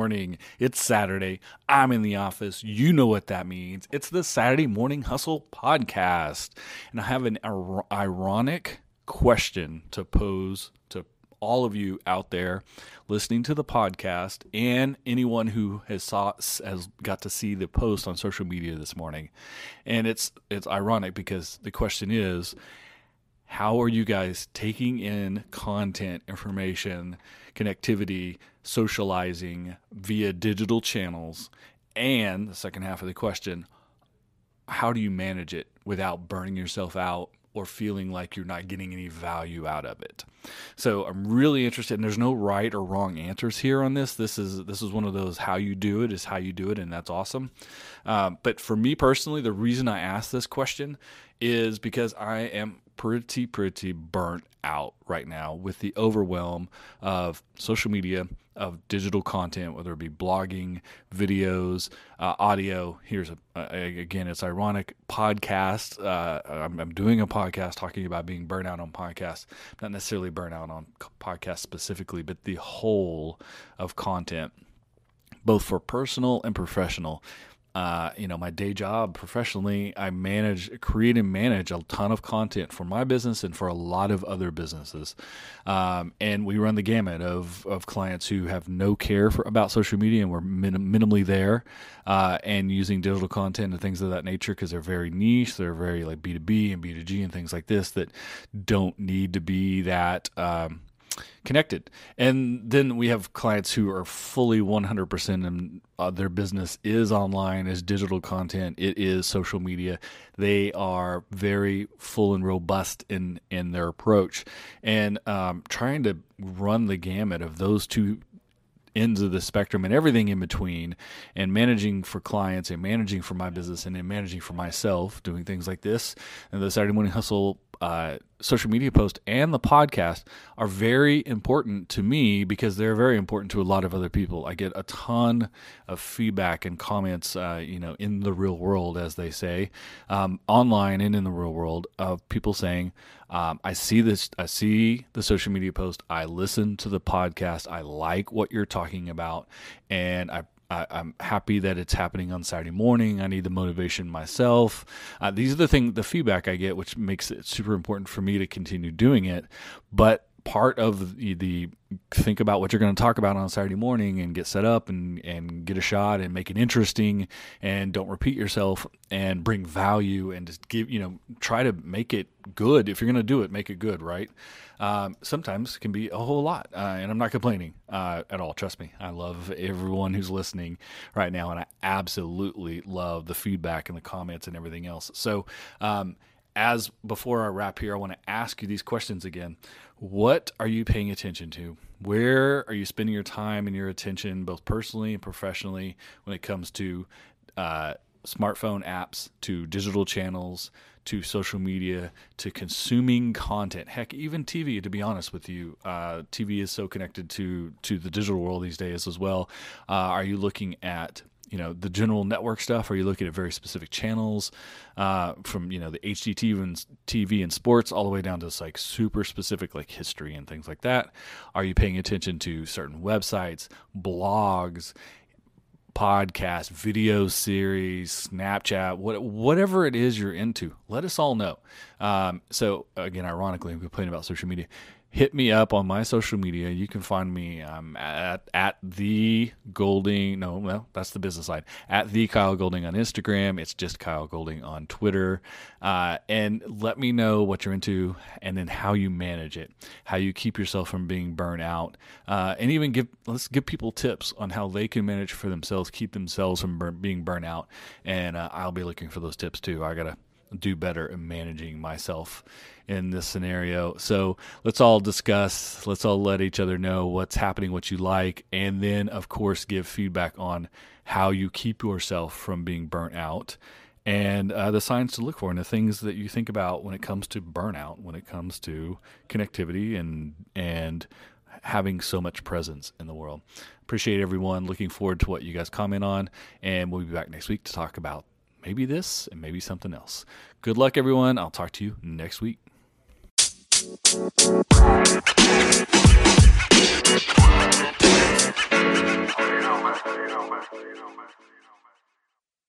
morning. It's Saturday. I'm in the office. You know what that means. It's the Saturday Morning Hustle podcast. And I have an ir- ironic question to pose to all of you out there listening to the podcast and anyone who has saw has got to see the post on social media this morning. And it's it's ironic because the question is how are you guys taking in content, information, connectivity, socializing via digital channels? And the second half of the question, how do you manage it without burning yourself out or feeling like you're not getting any value out of it. So I'm really interested and there's no right or wrong answers here on this. This is this is one of those how you do it is how you do it and that's awesome. Um, but for me personally, the reason I asked this question is because I am pretty pretty burnt out right now with the overwhelm of social media of digital content whether it be blogging videos uh, audio. Here's a, a, again it's ironic podcast uh, I'm, I'm, doing a podcast talking about being burnt out on podcasts not necessarily burnout on podcasts specifically but the whole of content both for personal and professional uh, you know, my day job professionally, I manage, create and manage a ton of content for my business and for a lot of other businesses. Um, and we run the gamut of, of clients who have no care for, about social media and we're minim- minimally there uh, and using digital content and things of that nature because they're very niche. They're very like B2B and B2G and things like this that don't need to be that. Um, connected. And then we have clients who are fully 100% and uh, their business is online, is digital content, it is social media. They are very full and robust in in their approach, and um, trying to run the gamut of those two ends of the spectrum and everything in between and managing for clients and managing for my business and then managing for myself doing things like this and the saturday morning hustle uh, social media post and the podcast are very important to me because they're very important to a lot of other people. I get a ton of feedback and comments, uh, you know, in the real world, as they say, um, online and in the real world, of people saying, um, "I see this. I see the social media post. I listen to the podcast. I like what you're talking about, and I I, am happy that it's happening on Saturday morning. I need the motivation myself. Uh, these are the thing, the feedback I get, which makes it super important for me to continue doing it. But part of the, think about what you're going to talk about on Saturday morning and get set up and, and get a shot and make it interesting and don't repeat yourself and bring value and just give, you know, try to make it good. If you're going to do it, make it good, right? Um, sometimes can be a whole lot. Uh, and I'm not complaining uh, at all. Trust me. I love everyone who's listening right now. And I absolutely love the feedback and the comments and everything else. So, um, as before I wrap here, I want to ask you these questions again. What are you paying attention to? Where are you spending your time and your attention, both personally and professionally, when it comes to uh, smartphone apps, to digital channels, to social media, to consuming content? Heck, even TV. To be honest with you, uh, TV is so connected to to the digital world these days as well. Uh, are you looking at you know the general network stuff? Are you looking at very specific channels uh, from you know the HGTV and TV and sports all the way down to like super specific like history and things like that? Are you paying attention to certain websites, blogs? podcast, video series, Snapchat, what, whatever it is you're into, let us all know. Um, so again, ironically, I'm complaining about social media hit me up on my social media. You can find me um, at at the Golding. No, well, that's the business side. At the Kyle Golding on Instagram. It's just Kyle Golding on Twitter. Uh, and let me know what you're into, and then how you manage it, how you keep yourself from being burnt out, uh, and even give let's give people tips on how they can manage for themselves, keep themselves from burn, being burnt out. And uh, I'll be looking for those tips too. I gotta do better in managing myself in this scenario. So let's all discuss, let's all let each other know what's happening, what you like, and then, of course, give feedback on how you keep yourself from being burnt out and uh, the signs to look for and the things that you think about when it comes to burnout, when it comes to connectivity and, and, having so much presence in the world. Appreciate everyone. Looking forward to what you guys comment on, and we'll be back next week to talk about maybe this and maybe something else. Good luck, everyone. I'll talk to you next week.